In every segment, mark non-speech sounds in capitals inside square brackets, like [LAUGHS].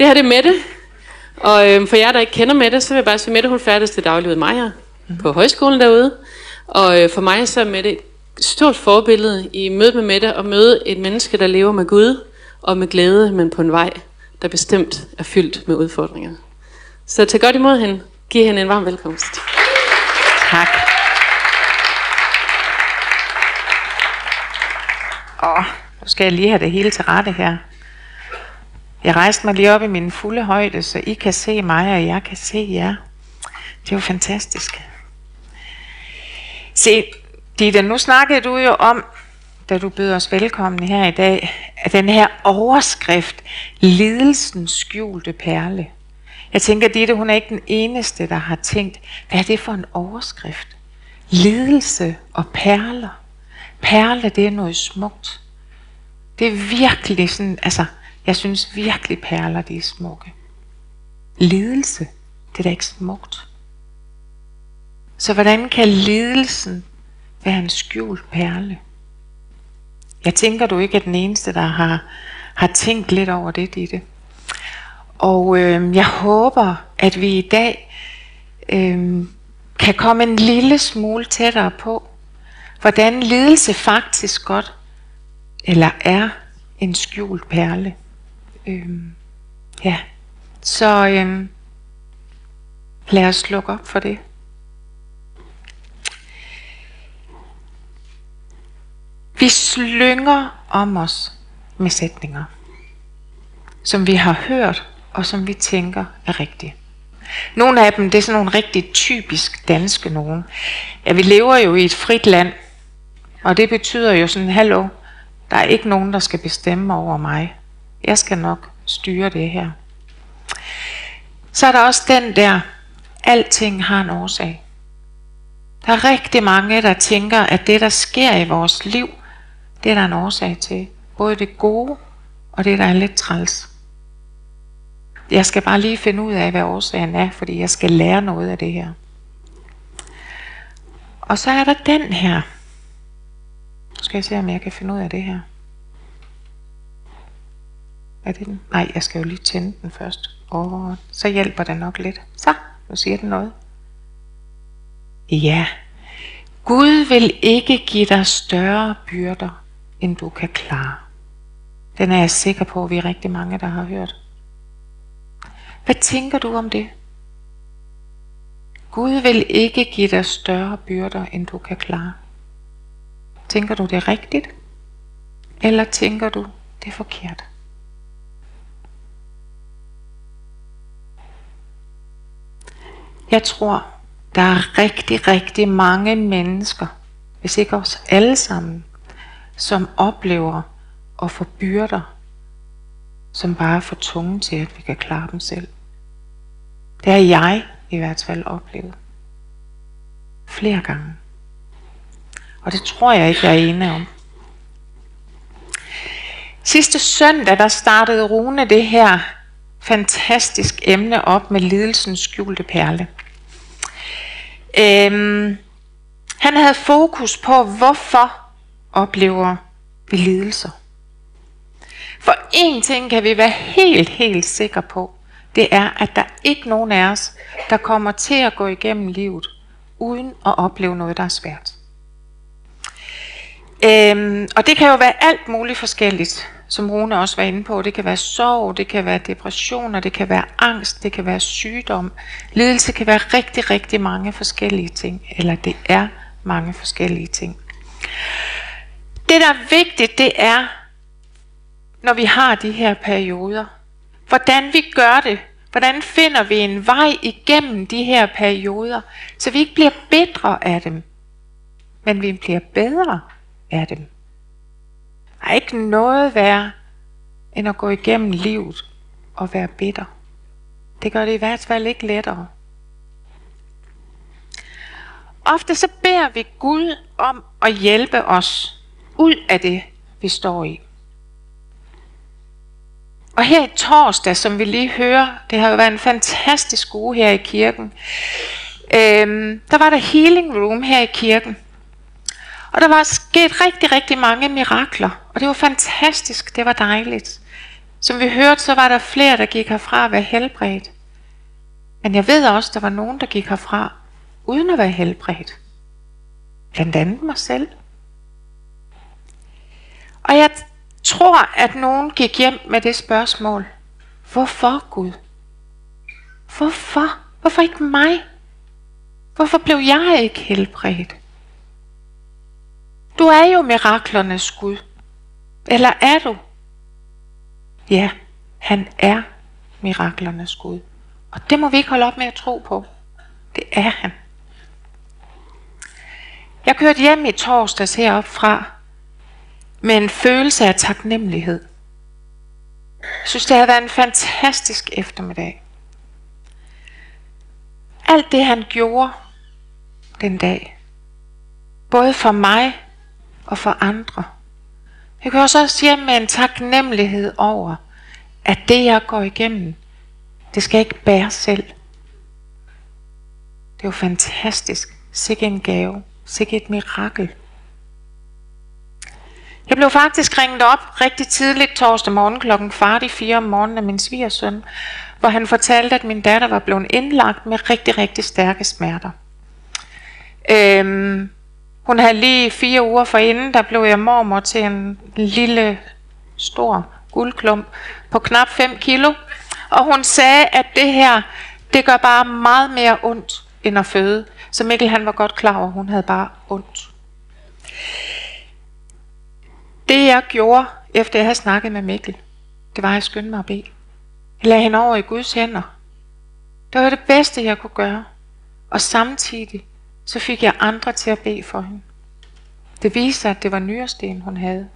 Det her det er Mette. Og øh, for jer, der ikke kender Mette, så vil jeg bare sige, Mette hun færdes til daglig ved mig mm. på højskolen derude. Og øh, for mig så er Mette et stort forbillede i mødet med Mette at møde et menneske, der lever med Gud og med glæde, men på en vej, der bestemt er fyldt med udfordringer. Så tag godt imod hende. Giv hende en varm velkomst. Tak. Åh, nu skal jeg lige have det hele til rette her. Jeg rejste mig lige op i min fulde højde, så I kan se mig, og jeg kan se jer. Det er jo fantastisk. Se, Ditte, nu snakkede du jo om, da du bød os velkommen her i dag, at den her overskrift, lidelsens skjulte perle. Jeg tænker, Ditte, hun er ikke den eneste, der har tænkt, hvad er det for en overskrift? Lidelse og perler. Perle, det er noget smukt. Det er virkelig sådan, altså, jeg synes virkelig perler, de er smukke. Lidelse, det er da ikke smukt. Så hvordan kan lidelsen være en skjult perle? Jeg tænker, du ikke er den eneste, der har, har tænkt lidt over det, Ditte. Og øh, jeg håber, at vi i dag øh, kan komme en lille smule tættere på, hvordan lidelse faktisk godt eller er en skjult perle. Øhm, ja, så øhm, lad os lukke op for det. Vi slynger om os med sætninger, som vi har hørt og som vi tænker er rigtige. Nogle af dem, det er sådan nogle rigtig typisk danske nogen. Ja, vi lever jo i et frit land, og det betyder jo sådan, hallo, der er ikke nogen, der skal bestemme over mig. Jeg skal nok styre det her. Så er der også den der, alting har en årsag. Der er rigtig mange, der tænker, at det, der sker i vores liv, det er der en årsag til. Både det gode, og det, der er lidt træls. Jeg skal bare lige finde ud af, hvad årsagen er, fordi jeg skal lære noget af det her. Og så er der den her. Nu skal jeg se, om jeg kan finde ud af det her. Er det den? Nej, jeg skal jo lige tænde den først. Og så hjælper det nok lidt. Så, nu siger den noget. Ja, Gud vil ikke give dig større byrder, end du kan klare. Den er jeg sikker på, at vi er rigtig mange, der har hørt. Hvad tænker du om det? Gud vil ikke give dig større byrder, end du kan klare. Tænker du det rigtigt? Eller tænker du det forkert? Jeg tror, der er rigtig, rigtig mange mennesker, hvis ikke os alle sammen, som oplever at få byrder, som bare er for tunge til, at vi kan klare dem selv. Det har jeg i hvert fald oplevet. Flere gange. Og det tror jeg ikke, jeg er enig om. Sidste søndag, der startede Rune det her fantastisk emne op med lidelsens skjulte perle. Øhm, han havde fokus på, hvorfor oplever vi lidelser. For en ting kan vi være helt, helt sikre på. Det er, at der ikke nogen af os, der kommer til at gå igennem livet, uden at opleve noget, der er svært. Øhm, og det kan jo være alt muligt forskelligt, som Rune også var inde på. Det kan være sorg, det kan være depressioner, det kan være angst, det kan være sygdom. Lidelse kan være rigtig, rigtig mange forskellige ting, eller det er mange forskellige ting. Det, der er vigtigt, det er, når vi har de her perioder, hvordan vi gør det, hvordan finder vi en vej igennem de her perioder, så vi ikke bliver bedre af dem, men vi bliver bedre af dem. Der er ikke noget værre, end at gå igennem livet og være bitter. Det gør det i hvert fald ikke lettere. Ofte så beder vi Gud om at hjælpe os ud af det, vi står i. Og her i torsdag, som vi lige hører, det har jo været en fantastisk uge her i kirken, øhm, der var der healing room her i kirken. Og der var sket rigtig, rigtig mange mirakler. Og det var fantastisk. Det var dejligt. Som vi hørte, så var der flere, der gik herfra at være helbredt. Men jeg ved også, der var nogen, der gik herfra uden at være helbredt. Blandt andet mig selv. Og jeg tror, at nogen gik hjem med det spørgsmål. Hvorfor Gud? Hvorfor? Hvorfor ikke mig? Hvorfor blev jeg ikke helbredt? Du er jo miraklernes Gud. Eller er du? Ja, han er miraklernes Gud. Og det må vi ikke holde op med at tro på. Det er han. Jeg kørte hjem i torsdags heroppe fra med en følelse af taknemmelighed. Jeg synes, det havde været en fantastisk eftermiddag. Alt det, han gjorde den dag, både for mig og for andre. Jeg kan også hjem med en taknemmelighed over, at det, jeg går igennem, det skal ikke bære selv. Det er jo fantastisk. Sikke en gave. Sikke et mirakel. Jeg blev faktisk ringet op rigtig tidligt torsdag morgen klokken kvart i fire om morgenen af min svigersøn, hvor han fortalte, at min datter var blevet indlagt med rigtig, rigtig stærke smerter. Øhm, hun havde lige fire uger forinden, der blev jeg mormor til en lille, stor guldklump på knap 5 kilo. Og hun sagde, at det her, det gør bare meget mere ondt end at føde. Så Mikkel han var godt klar over, at hun havde bare ondt. Det jeg gjorde, efter jeg havde snakket med Mikkel, det var, at jeg skyndte mig at bede. Jeg lagde hende over i Guds hænder. Det var det bedste, jeg kunne gøre. Og samtidig, så fik jeg andre til at bede for hende. Det viste sig, at det var nyresten, hun havde.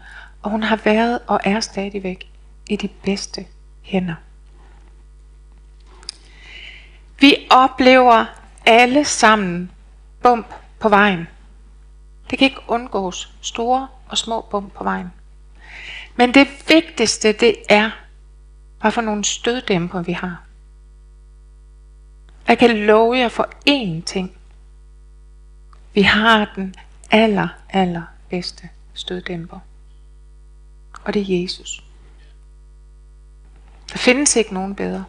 Og hun har været og er stadigvæk i de bedste hænder. Vi oplever alle sammen bump på vejen. Det kan ikke undgås. Store og små bump på vejen. Men det vigtigste, det er, hvad for nogle støddæmper vi har. Jeg kan love jer for én ting. Vi har den aller, aller bedste støddæmper. Og det er Jesus. Der findes ikke nogen bedre.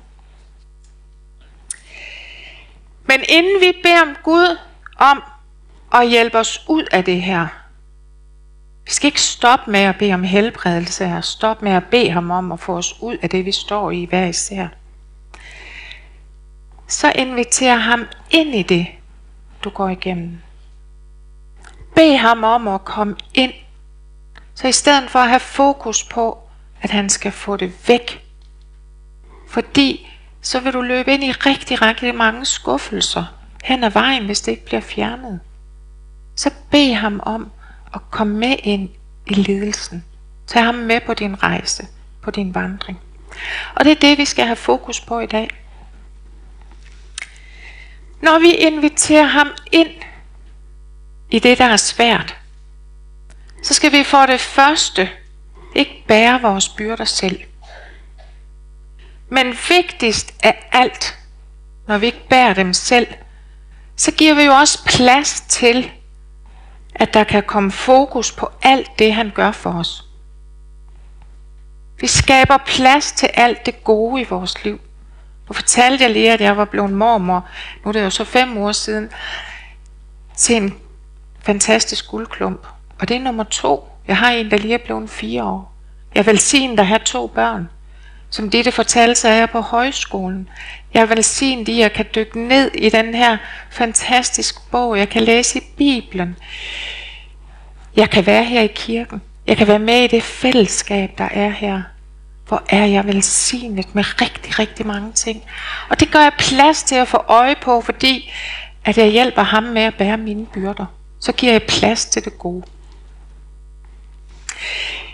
Men inden vi beder om Gud om at hjælpe os ud af det her, vi skal ikke stoppe med at bede om helbredelse og stoppe med at bede ham om at få os ud af det, vi står i hver især. Så inviterer ham ind i det, du går igennem. Bed ham om at komme ind. Så i stedet for at have fokus på, at han skal få det væk. Fordi så vil du løbe ind i rigtig, rigtig mange skuffelser hen ad vejen, hvis det ikke bliver fjernet. Så bed ham om at komme med ind i lidelsen. Tag ham med på din rejse, på din vandring. Og det er det, vi skal have fokus på i dag. Når vi inviterer ham ind i det, der er svært, så skal vi for det første ikke bære vores byrder selv. Men vigtigst af alt, når vi ikke bærer dem selv, så giver vi jo også plads til, at der kan komme fokus på alt det, han gør for os. Vi skaber plads til alt det gode i vores liv. Nu fortalte jeg lige, at jeg var blevet mormor, nu er det jo så fem år siden, til en fantastisk guldklump. Og det er nummer to. Jeg har en, der lige er blevet fire år. Jeg vil sige, at have to børn. Som det fortalte, så er jeg på højskolen. Jeg er velsignet i, at jeg kan dykke ned i den her fantastiske bog. Jeg kan læse i Bibelen. Jeg kan være her i kirken. Jeg kan være med i det fællesskab, der er her. Hvor er jeg velsignet med rigtig, rigtig mange ting. Og det gør jeg plads til at få øje på, fordi at jeg hjælper ham med at bære mine byrder. Så giver jeg plads til det gode.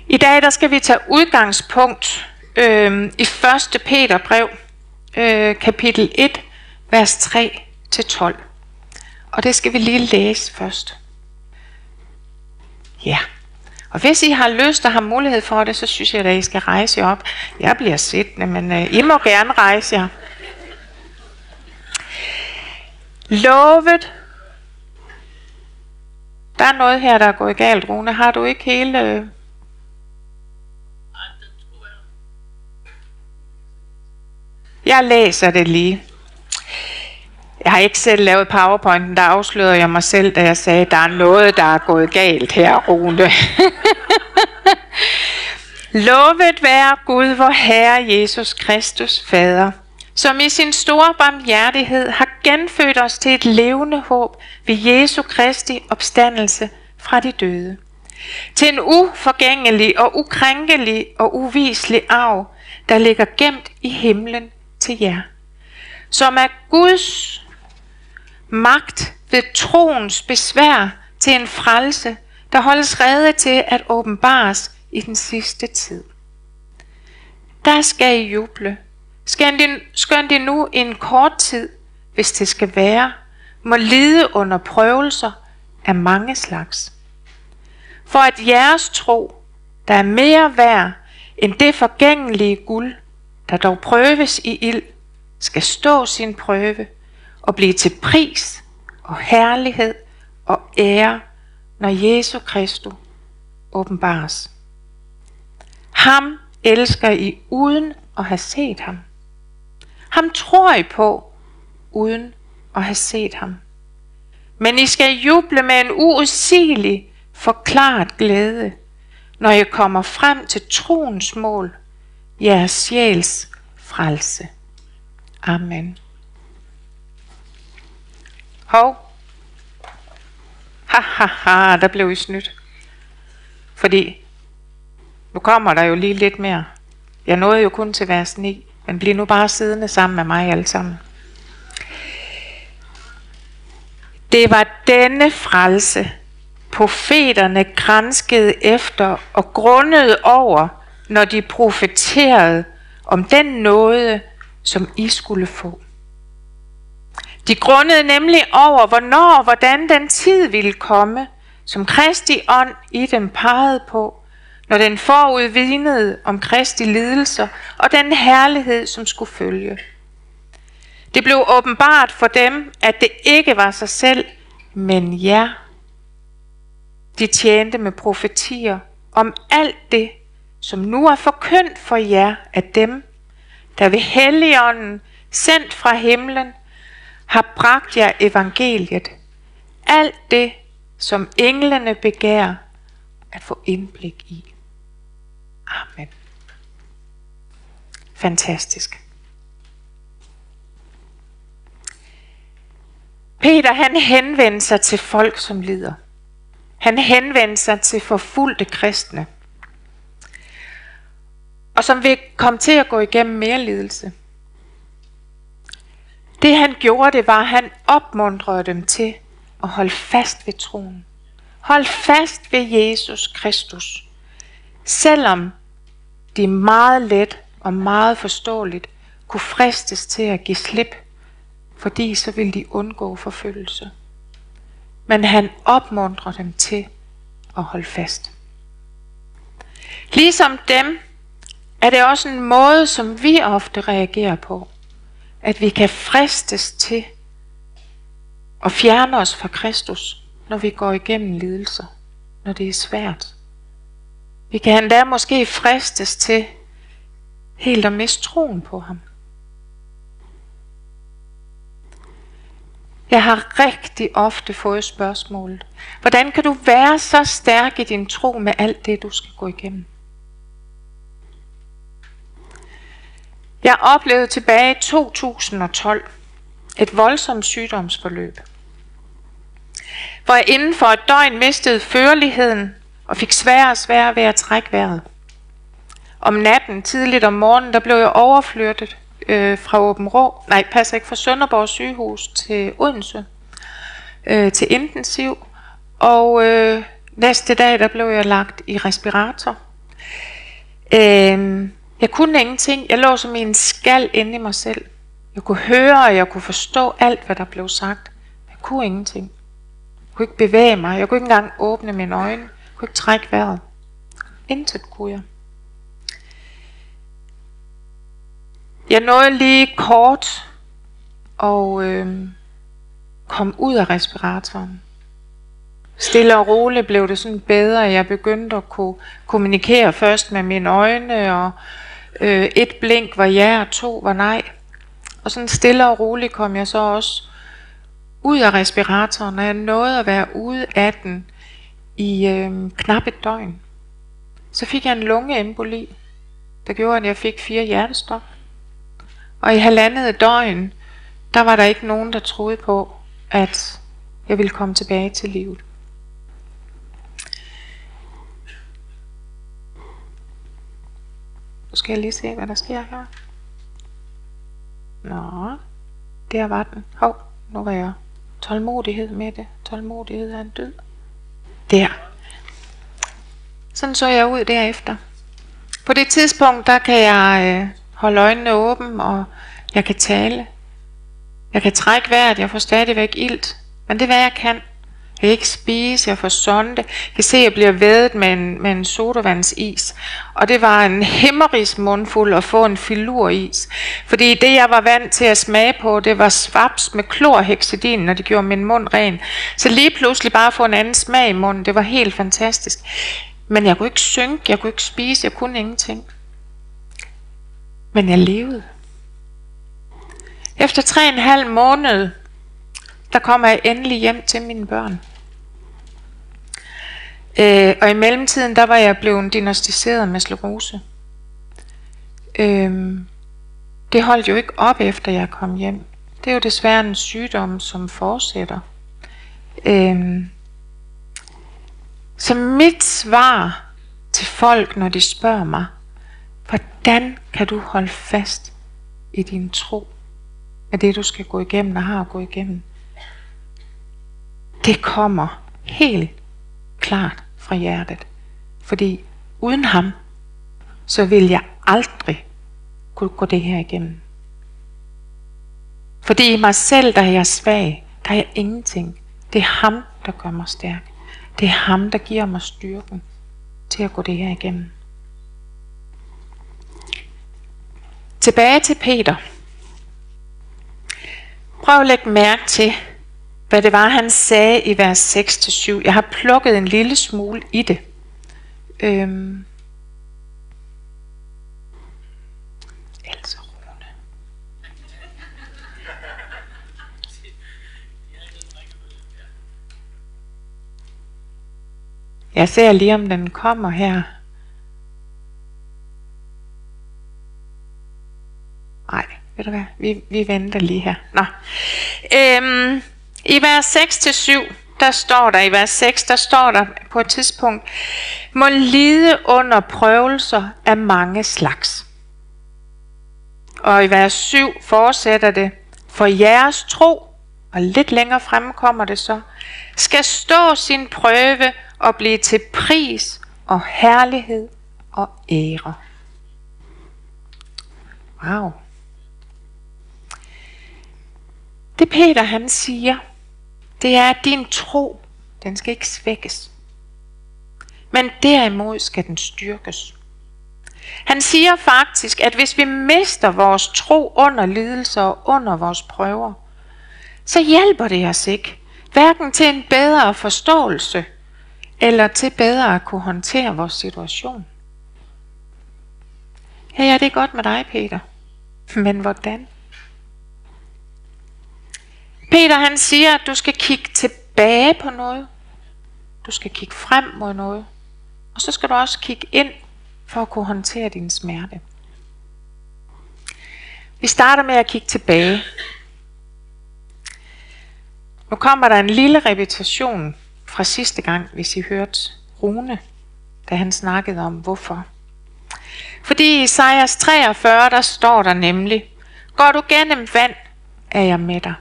I dag der skal vi tage udgangspunkt øh, i 1. Peter brev, øh, kapitel 1, vers 3-12. Og det skal vi lige læse først. Ja. Og hvis I har lyst og har mulighed for det, så synes jeg, at I skal rejse jer op. Jeg bliver siddende, men øh, I må gerne rejse jer. Lovet. Der er noget her, der er gået galt, Rune. Har du ikke hele... Øh Jeg læser det lige. Jeg har ikke selv lavet powerpointen, der afslørede jeg mig selv, da jeg sagde, der er noget, der er gået galt her, Rune. [LAUGHS] Lovet være Gud, vor Herre Jesus Kristus, Fader, som i sin store barmhjertighed har genfødt os til et levende håb ved Jesu Kristi opstandelse fra de døde. Til en uforgængelig og ukrænkelig og uviselig arv, der ligger gemt i himlen til jer, som er Guds magt ved troens besvær til en frelse, der holdes rede til at åbenbares i den sidste tid. Der skal I juble, skønt de nu en kort tid, hvis det skal være, må lide under prøvelser af mange slags. For at jeres tro, der er mere værd end det forgængelige guld, der dog prøves i ild, skal stå sin prøve og blive til pris og herlighed og ære, når Jesu Kristus åbenbares. Ham elsker I uden at have set ham. Ham tror I på uden at have set ham. Men I skal juble med en uudsigelig, forklaret glæde, når I kommer frem til troens mål, jeres sjæls frelse. Amen. Hov. Ha, ha, ha, der blev I snydt. Fordi nu kommer der jo lige lidt mere. Jeg nåede jo kun til vers 9, men bliv nu bare siddende sammen med mig alle sammen. Det var denne frelse, profeterne grænskede efter og grundede over, når de profeterede om den nåde, som I skulle få. De grundede nemlig over, hvornår og hvordan den tid ville komme, som Kristi ånd i dem pegede på, når den forudvidnede om Kristi lidelser og den herlighed, som skulle følge. Det blev åbenbart for dem, at det ikke var sig selv, men jer. De tjente med profetier om alt det, som nu er forkyndt for jer af dem, der ved Helligånden, sendt fra himlen, har bragt jer evangeliet. Alt det, som englene begærer at få indblik i. Amen. Fantastisk. Peter han henvender sig til folk, som lider. Han henvender sig til forfulgte kristne. Og som vil komme til at gå igennem mere lidelse. Det han gjorde, det var, at han opmuntrede dem til at holde fast ved troen. Hold fast ved Jesus Kristus. Selvom de meget let og meget forståeligt kunne fristes til at give slip, fordi så ville de undgå forfølgelse. Men han opmuntrer dem til at holde fast. Ligesom dem er det også en måde, som vi ofte reagerer på. At vi kan fristes til at fjerne os fra Kristus, når vi går igennem lidelser, når det er svært. Vi kan endda måske fristes til helt at miste troen på ham. Jeg har rigtig ofte fået spørgsmålet, hvordan kan du være så stærk i din tro med alt det, du skal gå igennem? Jeg oplevede tilbage i 2012 et voldsomt sygdomsforløb, hvor jeg inden for et døgn mistede førligheden og fik sværere og sværere ved at trække vejret. Om natten, tidligt om morgenen, der blev jeg overflyttet øh, fra Åben Rå, nej, passer ikke, fra Sønderborg sygehus til Odense, øh, til intensiv. Og øh, næste dag, der blev jeg lagt i respirator. Øh, jeg kunne ingenting. Jeg lå som i en skal inde i mig selv. Jeg kunne høre, og jeg kunne forstå alt, hvad der blev sagt. Jeg kunne ingenting. Jeg kunne ikke bevæge mig. Jeg kunne ikke engang åbne mine øjne kunne ikke trække vejret. Intet kunne jeg. Jeg nåede lige kort og øh, kom ud af respiratoren. Stille og roligt blev det sådan bedre. Jeg begyndte at kunne kommunikere først med mine øjne, og øh, et blink var ja, og to var nej. Og sådan stille og roligt kom jeg så også ud af respiratoren, og jeg nåede at være ude af den i øh, knap et døgn. Så fik jeg en lungeemboli, der gjorde, at jeg fik fire hjertestop. Og i halvandet døgn, der var der ikke nogen, der troede på, at jeg ville komme tilbage til livet. Nu skal jeg lige se, hvad der sker her. Nå, der var den. Hov, nu var jeg tålmodighed med det. Tålmodighed er en død. Der. Sådan så jeg ud derefter. På det tidspunkt, der kan jeg øh, holde øjnene åbne, og jeg kan tale. Jeg kan trække vejret, jeg får stadigvæk ilt. Men det er, hvad jeg kan. Jeg kan ikke spise, jeg får sonde. Jeg kan se, at jeg bliver vædet med en, med en sodavandsis. Og det var en himmeris mundfuld at få en filuris. Fordi det, jeg var vant til at smage på, det var svaps med klorhexidin, når det gjorde min mund ren. Så lige pludselig bare få en anden smag i munden, det var helt fantastisk. Men jeg kunne ikke synke, jeg kunne ikke spise, jeg kunne ingenting. Men jeg levede. Efter tre og en halv måned, der kommer jeg endelig hjem til mine børn. Øh, og i mellemtiden, der var jeg blevet diagnostiseret med sklerose. Øh, det holdt jo ikke op, efter jeg kom hjem. Det er jo desværre en sygdom, som fortsætter. Øh, så mit svar til folk, når de spørger mig, hvordan kan du holde fast i din tro af det, du skal gå igennem og har at gå igennem? Det kommer helt klart fra hjertet. Fordi uden ham, så vil jeg aldrig kunne gå det her igennem. Fordi i mig selv, der er jeg svag, der er jeg ingenting. Det er ham, der gør mig stærk. Det er ham, der giver mig styrken til at gå det her igennem. Tilbage til Peter. Prøv at lægge mærke til, hvad det var, han sagde i vers 6-7. Jeg har plukket en lille smule i det. Øhm. Else Rune. Jeg ser lige, om den kommer her. Nej, ved du hvad? Vi, vi venter lige her. Nå. Øhm, i vers 6-7, der står der, i vers 6, der står der på et tidspunkt, må lide under prøvelser af mange slags. Og i vers 7 fortsætter det, for jeres tro, og lidt længere frem kommer det så, skal stå sin prøve og blive til pris og herlighed og ære. Wow. Det Peter han siger, det er, at din tro, den skal ikke svækkes. Men derimod skal den styrkes. Han siger faktisk, at hvis vi mister vores tro under lidelser og under vores prøver, så hjælper det os ikke. Hverken til en bedre forståelse, eller til bedre at kunne håndtere vores situation. Ja, ja, det er godt med dig, Peter. Men hvordan? Peter han siger, at du skal kigge tilbage på noget. Du skal kigge frem mod noget. Og så skal du også kigge ind for at kunne håndtere din smerte. Vi starter med at kigge tilbage. Nu kommer der en lille repetition fra sidste gang, hvis I hørte Rune, da han snakkede om hvorfor. Fordi i Isaias 43, der står der nemlig, Går du gennem vand, er jeg med dig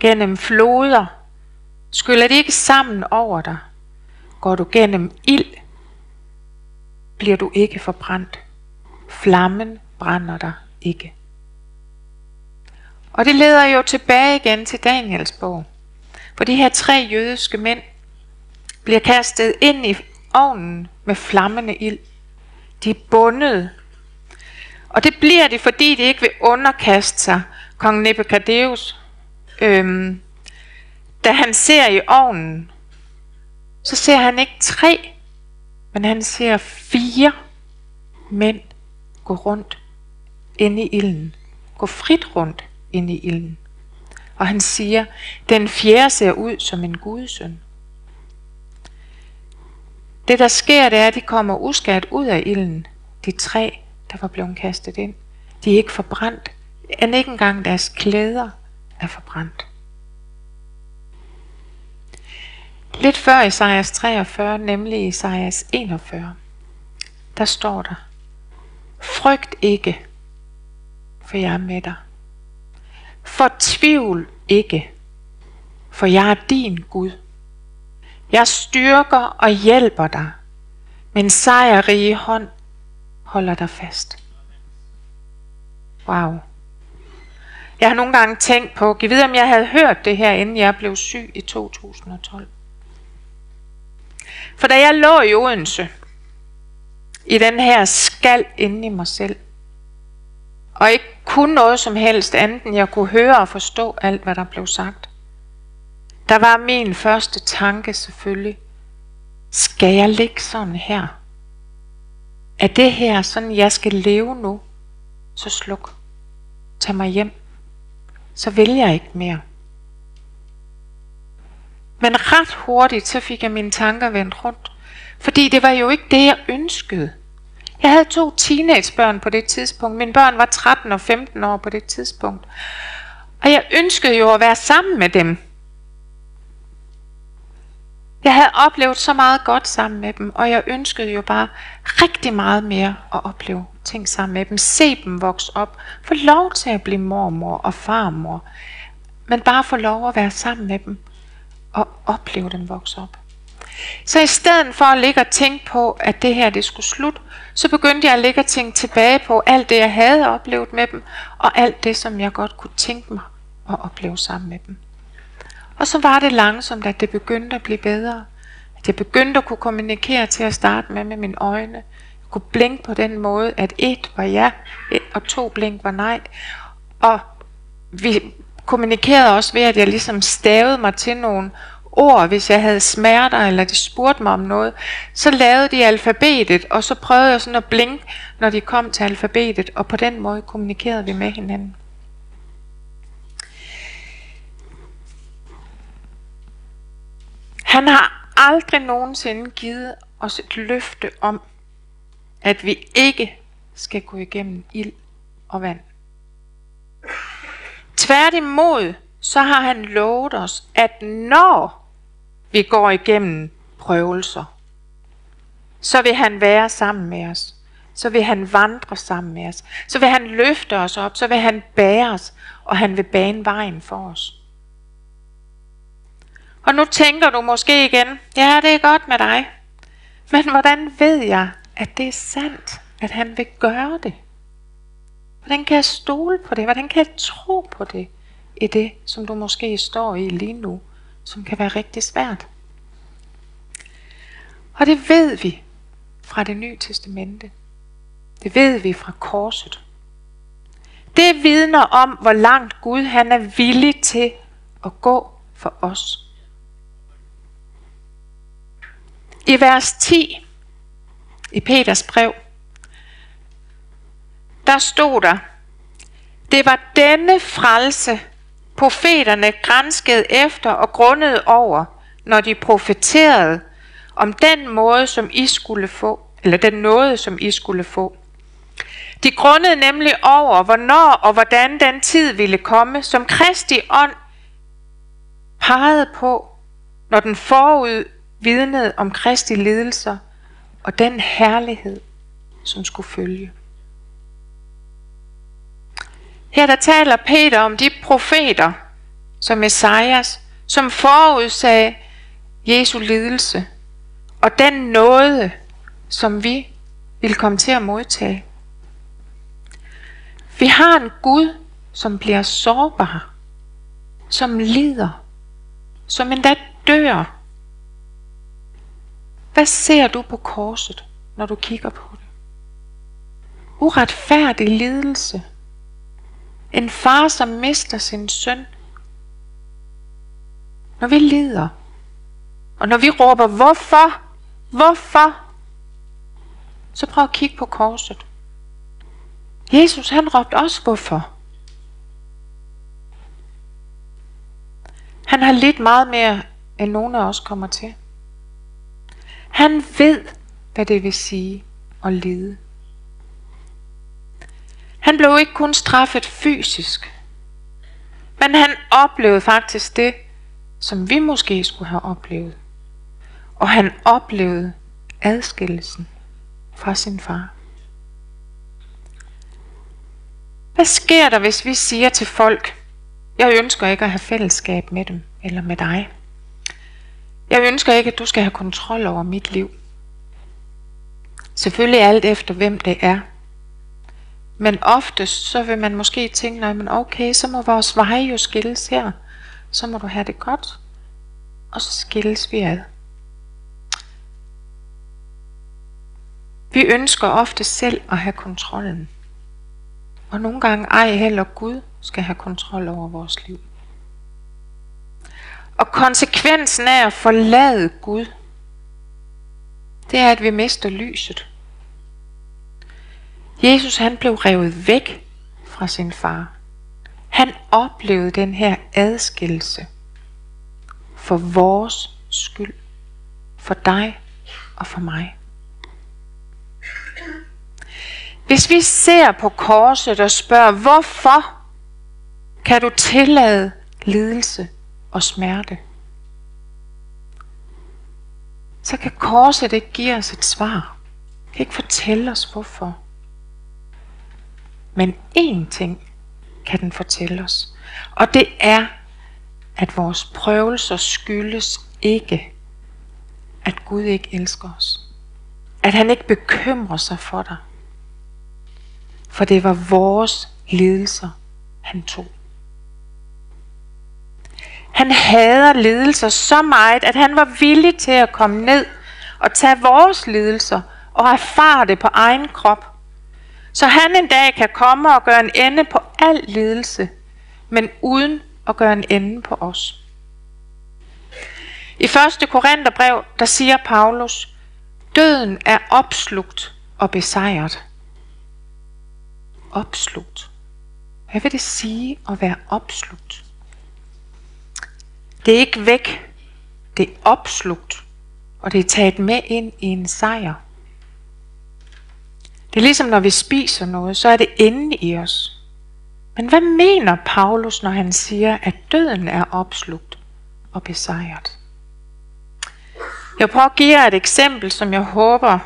gennem floder, skyller de ikke sammen over dig. Går du gennem ild, bliver du ikke forbrændt. Flammen brænder dig ikke. Og det leder jo tilbage igen til Daniels bog. For de her tre jødiske mænd bliver kastet ind i ovnen med flammende ild. De er bundet. Og det bliver de, fordi de ikke vil underkaste sig kong Nebuchadnezzar, øhm, da han ser i ovnen, så ser han ikke tre, men han ser fire mænd gå rundt inde i ilden. Gå frit rundt inde i ilden. Og han siger, den fjerde ser ud som en gudsøn. Det der sker, det er, at de kommer uskadt ud af ilden. De tre, der var blevet kastet ind. De er ikke forbrændt. End ikke engang deres klæder er forbrændt. Lidt før Isaias 43, nemlig Isaias 41, der står der, Frygt ikke, for jeg er med dig. Fortvivl ikke, for jeg er din Gud. Jeg styrker og hjælper dig. Min sejrrige hånd holder dig fast. Wow. Jeg har nogle gange tænkt på, giv videre om jeg havde hørt det her, inden jeg blev syg i 2012. For da jeg lå i Odense, i den her skal inde i mig selv, og ikke kunne noget som helst andet, end jeg kunne høre og forstå alt, hvad der blev sagt, der var min første tanke selvfølgelig, skal jeg ligge sådan her? Er det her sådan, jeg skal leve nu? Så sluk. Tag mig hjem. Så vil jeg ikke mere. Men ret hurtigt, så fik jeg mine tanker vendt rundt. Fordi det var jo ikke det, jeg ønskede. Jeg havde to teenagebørn på det tidspunkt. Mine børn var 13 og 15 år på det tidspunkt. Og jeg ønskede jo at være sammen med dem. Jeg havde oplevet så meget godt sammen med dem, og jeg ønskede jo bare rigtig meget mere at opleve ting sammen med dem. Se dem vokse op. Få lov til at blive mormor og farmor. Men bare få lov at være sammen med dem og opleve dem vokse op. Så i stedet for at ligge og tænke på, at det her det skulle slutte, så begyndte jeg at ligge og tænke tilbage på alt det, jeg havde oplevet med dem, og alt det, som jeg godt kunne tænke mig at opleve sammen med dem. Og så var det langsomt, at det begyndte at blive bedre. At jeg begyndte at kunne kommunikere til at starte med med mine øjne. Jeg kunne blinke på den måde, at et var ja, et og to blink var nej. Og vi kommunikerede også ved, at jeg ligesom stavede mig til nogle ord, hvis jeg havde smerter, eller de spurgte mig om noget, så lavede de alfabetet, og så prøvede jeg sådan at blinke, når de kom til alfabetet, og på den måde kommunikerede vi med hinanden. Han har aldrig nogensinde givet os et løfte om, at vi ikke skal gå igennem ild og vand. Tværtimod, så har han lovet os, at når vi går igennem prøvelser, så vil han være sammen med os. Så vil han vandre sammen med os. Så vil han løfte os op. Så vil han bære os. Og han vil bane vejen for os. Og nu tænker du måske igen, ja, det er godt med dig. Men hvordan ved jeg, at det er sandt, at han vil gøre det? Hvordan kan jeg stole på det? Hvordan kan jeg tro på det? I det, som du måske står i lige nu, som kan være rigtig svært. Og det ved vi fra det nye testamente. Det ved vi fra korset. Det vidner om, hvor langt Gud han er villig til at gå for os. I vers 10 i Peters brev, der stod der, det var denne frelse, profeterne grænskede efter og grundede over, når de profeterede om den måde, som I skulle få, eller den noget, som I skulle få. De grundede nemlig over, hvornår og hvordan den tid ville komme, som Kristi ånd pegede på, når den forud vidnede om Kristi lidelser og den herlighed, som skulle følge. Her der taler Peter om de profeter, som Esajas, som forudsagde Jesu lidelse, og den nåde, som vi vil komme til at modtage. Vi har en Gud, som bliver sårbar, som lider, som endda dør. Hvad ser du på korset, når du kigger på det? Uretfærdig lidelse. En far, som mister sin søn. Når vi lider, og når vi råber, hvorfor? Hvorfor? Så prøv at kigge på korset. Jesus han råbte også hvorfor. Han har lidt meget mere, end nogen af os kommer til. Han ved, hvad det vil sige at lide. Han blev ikke kun straffet fysisk, men han oplevede faktisk det, som vi måske skulle have oplevet. Og han oplevede adskillelsen fra sin far. Hvad sker der, hvis vi siger til folk, jeg ønsker ikke at have fællesskab med dem eller med dig. Jeg ønsker ikke, at du skal have kontrol over mit liv. Selvfølgelig alt efter, hvem det er. Men oftest så vil man måske tænke, nej, men okay, så må vores veje jo skilles her. Så må du have det godt. Og så skilles vi ad. Vi ønsker ofte selv at have kontrollen. Og nogle gange ej heller Gud skal have kontrol over vores liv. Og konsekvensen af at forlade Gud, det er, at vi mister lyset. Jesus han blev revet væk fra sin far. Han oplevede den her adskillelse for vores skyld. For dig og for mig. Hvis vi ser på korset og spørger, hvorfor kan du tillade lidelse og smerte? Så kan korset ikke give os et svar. Det kan ikke fortælle os hvorfor. Men én ting kan den fortælle os. Og det er, at vores prøvelser skyldes ikke, at Gud ikke elsker os. At han ikke bekymrer sig for dig. For det var vores lidelser, han tog. Han hader lidelser så meget, at han var villig til at komme ned og tage vores lidelser og erfare det på egen krop. Så han en dag kan komme og gøre en ende på al lidelse, men uden at gøre en ende på os. I 1. Korintherbrev, der siger Paulus, døden er opslugt og besejret. Opslugt. Hvad vil det sige at være opslugt? Det er ikke væk. Det er opslugt. Og det er taget med ind i en sejr. Det er ligesom når vi spiser noget, så er det inde i os. Men hvad mener Paulus, når han siger, at døden er opslugt og besejret? Jeg prøver at give jer et eksempel, som jeg håber,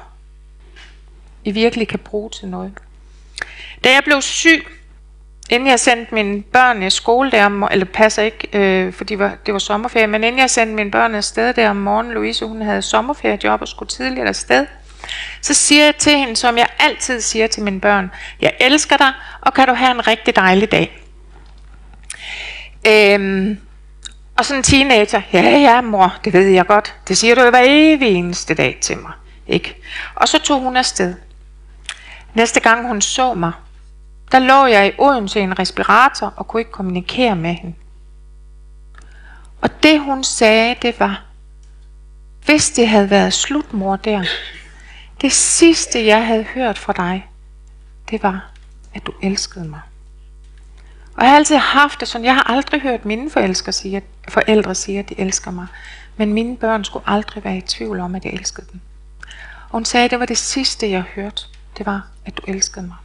I virkelig kan bruge til noget. Da jeg blev syg, inden jeg sendte mine børn i skole der om, eller passer ikke, øh, fordi var, det var sommerferie, men inden jeg sendte mine børn afsted der om morgenen, Louise hun havde sommerferiejob og skulle tidligere afsted, så siger jeg til hende, som jeg altid siger til mine børn, jeg elsker dig, og kan du have en rigtig dejlig dag. Øhm, og sådan en teenager, ja ja mor, det ved jeg godt, det siger du jo hver evig eneste dag til mig. Ikke? Og så tog hun afsted. Næste gang hun så mig, der lå jeg i Odense i en respirator og kunne ikke kommunikere med hende. Og det hun sagde, det var, hvis det havde været slutmor der, det sidste jeg havde hørt fra dig, det var, at du elskede mig. Og jeg har altid haft det sådan, jeg har aldrig hørt mine forældre sige, at, forældre sige, at de elsker mig. Men mine børn skulle aldrig være i tvivl om, at jeg elskede dem. Og hun sagde, at det var det sidste, jeg hørte. Det var, at du elskede mig.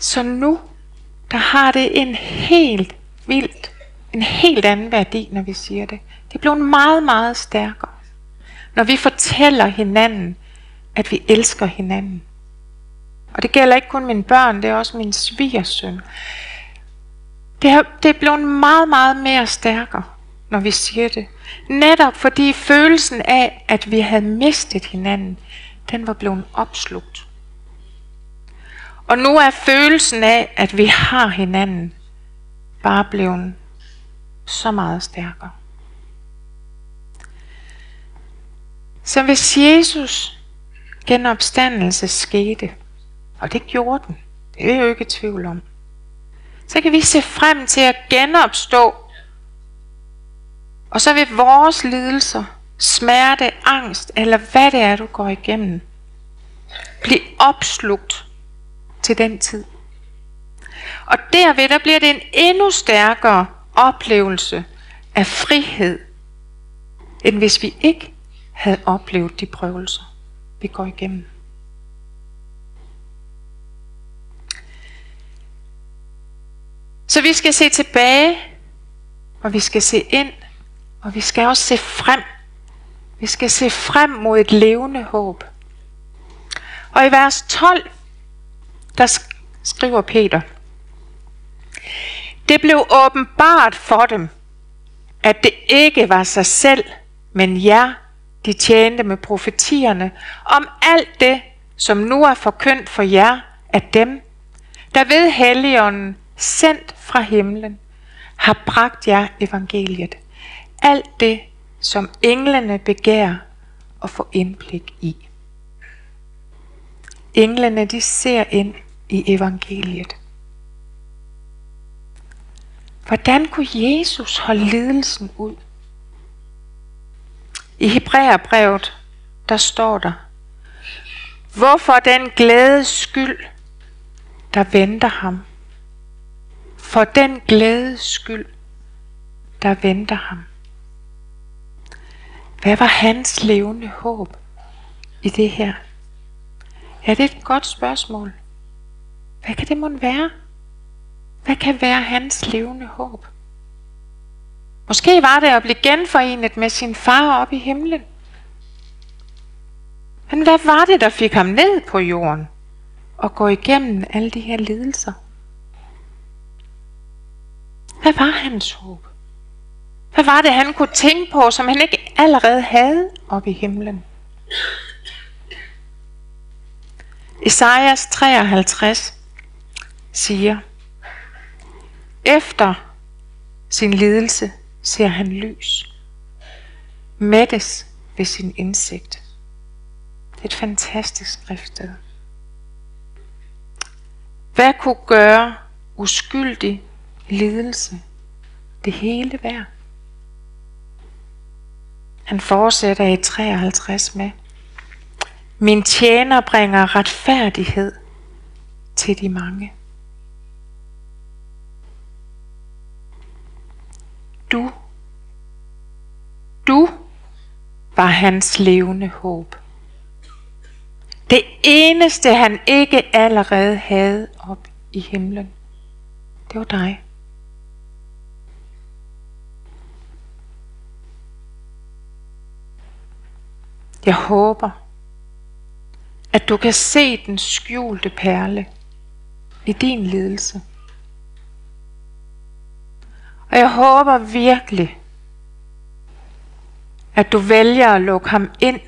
Så nu, der har det en helt vildt, en helt anden værdi, når vi siger det. Det er blevet meget, meget stærkere. Når vi fortæller hinanden, at vi elsker hinanden. Og det gælder ikke kun mine børn, det er også min svigersøn. Det er, det er blevet meget, meget mere stærkere, når vi siger det. Netop fordi følelsen af, at vi havde mistet hinanden, den var blevet opslugt. Og nu er følelsen af, at vi har hinanden, bare blevet så meget stærkere. Så hvis Jesus genopstandelse skete, og det gjorde den, det er jeg jo ikke i tvivl om, så kan vi se frem til at genopstå. Og så vil vores lidelser, smerte, angst, eller hvad det er, du går igennem, blive opslugt til den tid. Og derved der bliver det en endnu stærkere oplevelse af frihed, end hvis vi ikke havde oplevet de prøvelser, vi går igennem. Så vi skal se tilbage, og vi skal se ind, og vi skal også se frem. Vi skal se frem mod et levende håb. Og i vers 12, der skriver Peter, det blev åbenbart for dem, at det ikke var sig selv, men jer, de tjente med profetierne, om alt det, som nu er forkyndt for jer af dem, der ved Helligånden, sendt fra himlen, har bragt jer evangeliet. Alt det, som englene begærer at få indblik i. Englene, de ser ind i evangeliet. Hvordan kunne Jesus holde lidelsen ud? I Hebræerbrevet, der står der, Hvorfor den glædes skyld, der venter ham? For den glædes skyld, der venter ham. Hvad var hans levende håb i det her? Ja, det er et godt spørgsmål. Hvad kan det måtte være? Hvad kan være hans levende håb? Måske var det at blive genforenet med sin far op i himlen. Men hvad var det, der fik ham ned på jorden og gå igennem alle de her lidelser? Hvad var hans håb? Hvad var det, han kunne tænke på, som han ikke allerede havde oppe i himlen? Esajas 53 siger, efter sin lidelse ser han lys, mættes ved sin indsigt. Det er et fantastisk skriftsted. Hvad kunne gøre uskyldig lidelse det hele værd? Han fortsætter i 53 med, Min tjener bringer retfærdighed til de mange. Du, du var hans levende håb. Det eneste han ikke allerede havde op i himlen, det var dig. Jeg håber, at du kan se den skjulte perle i din ledelse. Og jeg håber virkelig, at du vælger at lukke ham ind,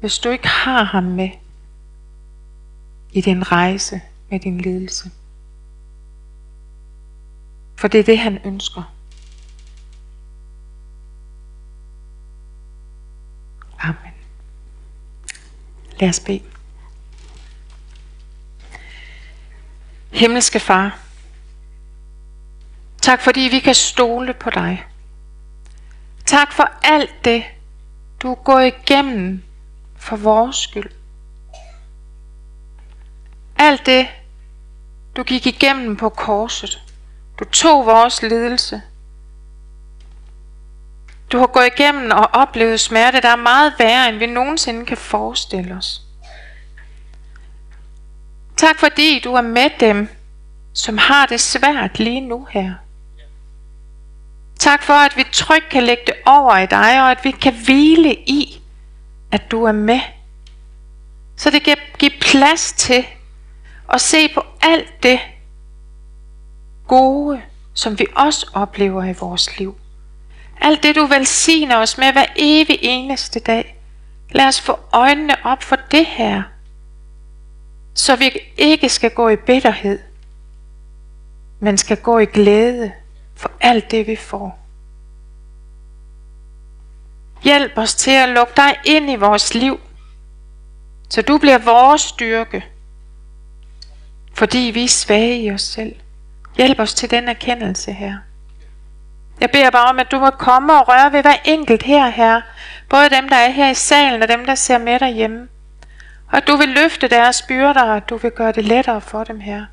hvis du ikke har ham med i din rejse med din lidelse. For det er det, han ønsker. Amen. Lad os bede. Himmelske Far, tak fordi vi kan stole på dig. Tak for alt det, du er gået igennem for vores skyld. Alt det, du gik igennem på korset. Du tog vores lidelse. Du har gået igennem og oplevet smerte, der er meget værre, end vi nogensinde kan forestille os. Tak fordi du er med dem, som har det svært lige nu her. Tak for, at vi trygt kan lægge det over i dig, og at vi kan hvile i, at du er med. Så det kan give plads til at se på alt det gode, som vi også oplever i vores liv. Alt det, du velsigner os med hver evig eneste dag. Lad os få øjnene op for det her, så vi ikke skal gå i bitterhed, men skal gå i glæde for alt det, vi får. Hjælp os til at lukke dig ind i vores liv, så du bliver vores styrke, fordi vi er svage i os selv. Hjælp os til den erkendelse her. Jeg beder bare om, at du må komme og røre ved hver enkelt her, her. Både dem, der er her i salen, og dem, der ser med derhjemme. Og at du vil løfte deres byrder, og du vil gøre det lettere for dem her.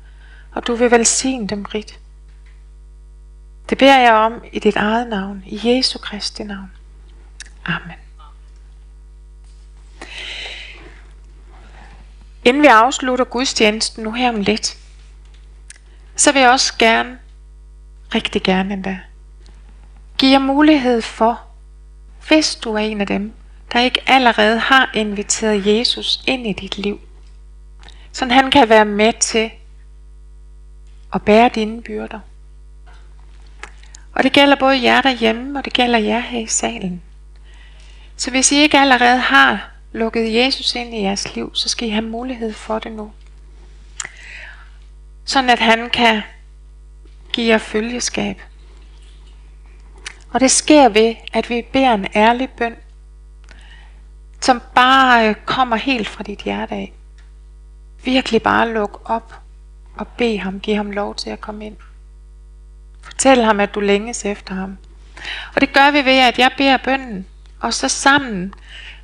og du vil velsigne dem rigt. Det beder jeg om i dit eget navn, i Jesu Kristi navn. Amen. Inden vi afslutter gudstjenesten nu her om lidt, så vil jeg også gerne, rigtig gerne endda, give jer mulighed for, hvis du er en af dem, der ikke allerede har inviteret Jesus ind i dit liv, så han kan være med til at bære dine byrder. Og det gælder både jer derhjemme, og det gælder jer her i salen. Så hvis I ikke allerede har lukket Jesus ind i jeres liv, så skal I have mulighed for det nu. Sådan at han kan give jer følgeskab. Og det sker ved, at vi beder en ærlig bøn, som bare øh, kommer helt fra dit hjerte af. Virkelig bare luk op og bed ham, give ham lov til at komme ind. Fortæl ham, at du længes efter ham. Og det gør vi ved, at jeg beder bønnen, og så sammen,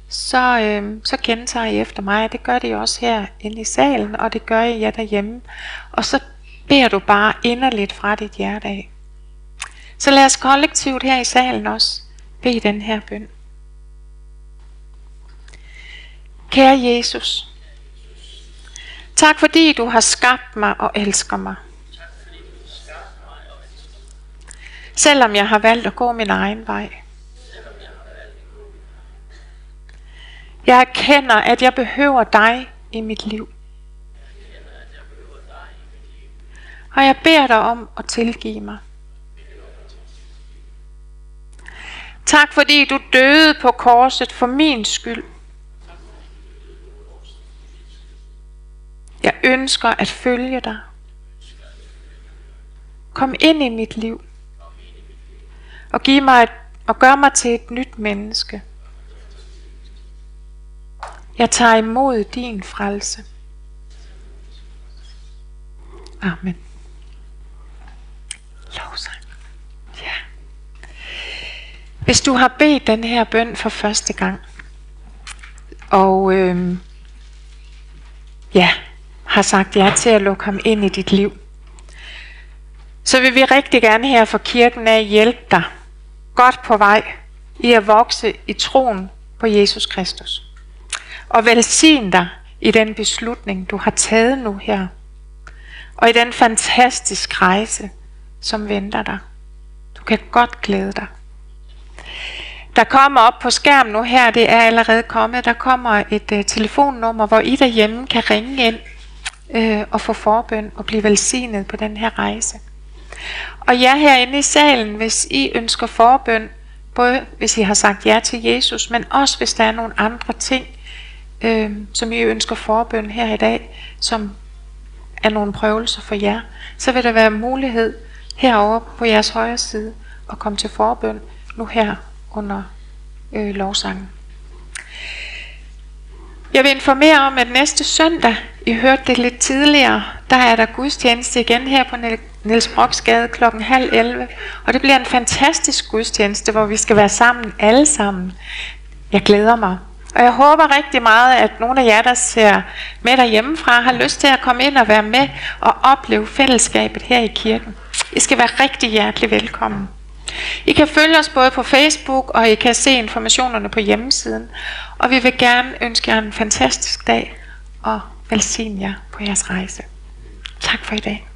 så, øh, så gentager I efter mig. Det gør det også her inde i salen, og det gør I jer derhjemme. Og så beder du bare inderligt fra dit hjerte af. Så lad os kollektivt her i salen også bede den her bøn. Kære Jesus, tak fordi du har skabt mig og elsker mig. Selvom jeg har valgt at gå min egen vej. Jeg erkender, at jeg behøver dig i mit liv. Og jeg beder dig om at tilgive mig. Tak fordi du døde på korset for min skyld. Jeg ønsker at følge dig. Kom ind i mit liv. Og giv mig et, og gør mig til et nyt menneske. Jeg tager imod din frelse. Amen. Lovsang. Ja. Hvis du har bedt den her bøn for første gang, og øhm, ja, har sagt ja til at lukke ham ind i dit liv, så vil vi rigtig gerne her for kirken af hjælpe dig godt på vej i at vokse i troen på Jesus Kristus. Og velsign dig i den beslutning, du har taget nu her. Og i den fantastiske rejse, som venter dig. Du kan godt glæde dig. Der kommer op på skærmen nu her, det er allerede kommet, der kommer et uh, telefonnummer, hvor I derhjemme kan ringe ind uh, og få forbøn og blive velsignet på den her rejse. Og jer herinde i salen, hvis I ønsker forbøn, både hvis I har sagt ja til Jesus, men også hvis der er nogle andre ting, øh, som I ønsker forbøn her i dag, som er nogle prøvelser for jer, så vil der være mulighed herovre på jeres højre side at komme til forbøn nu her under øh, lovsangen. Jeg vil informere om, at næste søndag, I hørte det lidt tidligere, der er der gudstjeneste igen her på Niels Broksgade klokken halv 11. Og det bliver en fantastisk gudstjeneste, hvor vi skal være sammen alle sammen. Jeg glæder mig. Og jeg håber rigtig meget, at nogle af jer, der ser med derhjemmefra, har lyst til at komme ind og være med og opleve fællesskabet her i kirken. I skal være rigtig hjertelig velkommen. I kan følge os både på Facebook, og I kan se informationerne på hjemmesiden. Og vi vil gerne ønske jer en fantastisk dag, og velsigne jer på jeres rejse. Tak for i dag.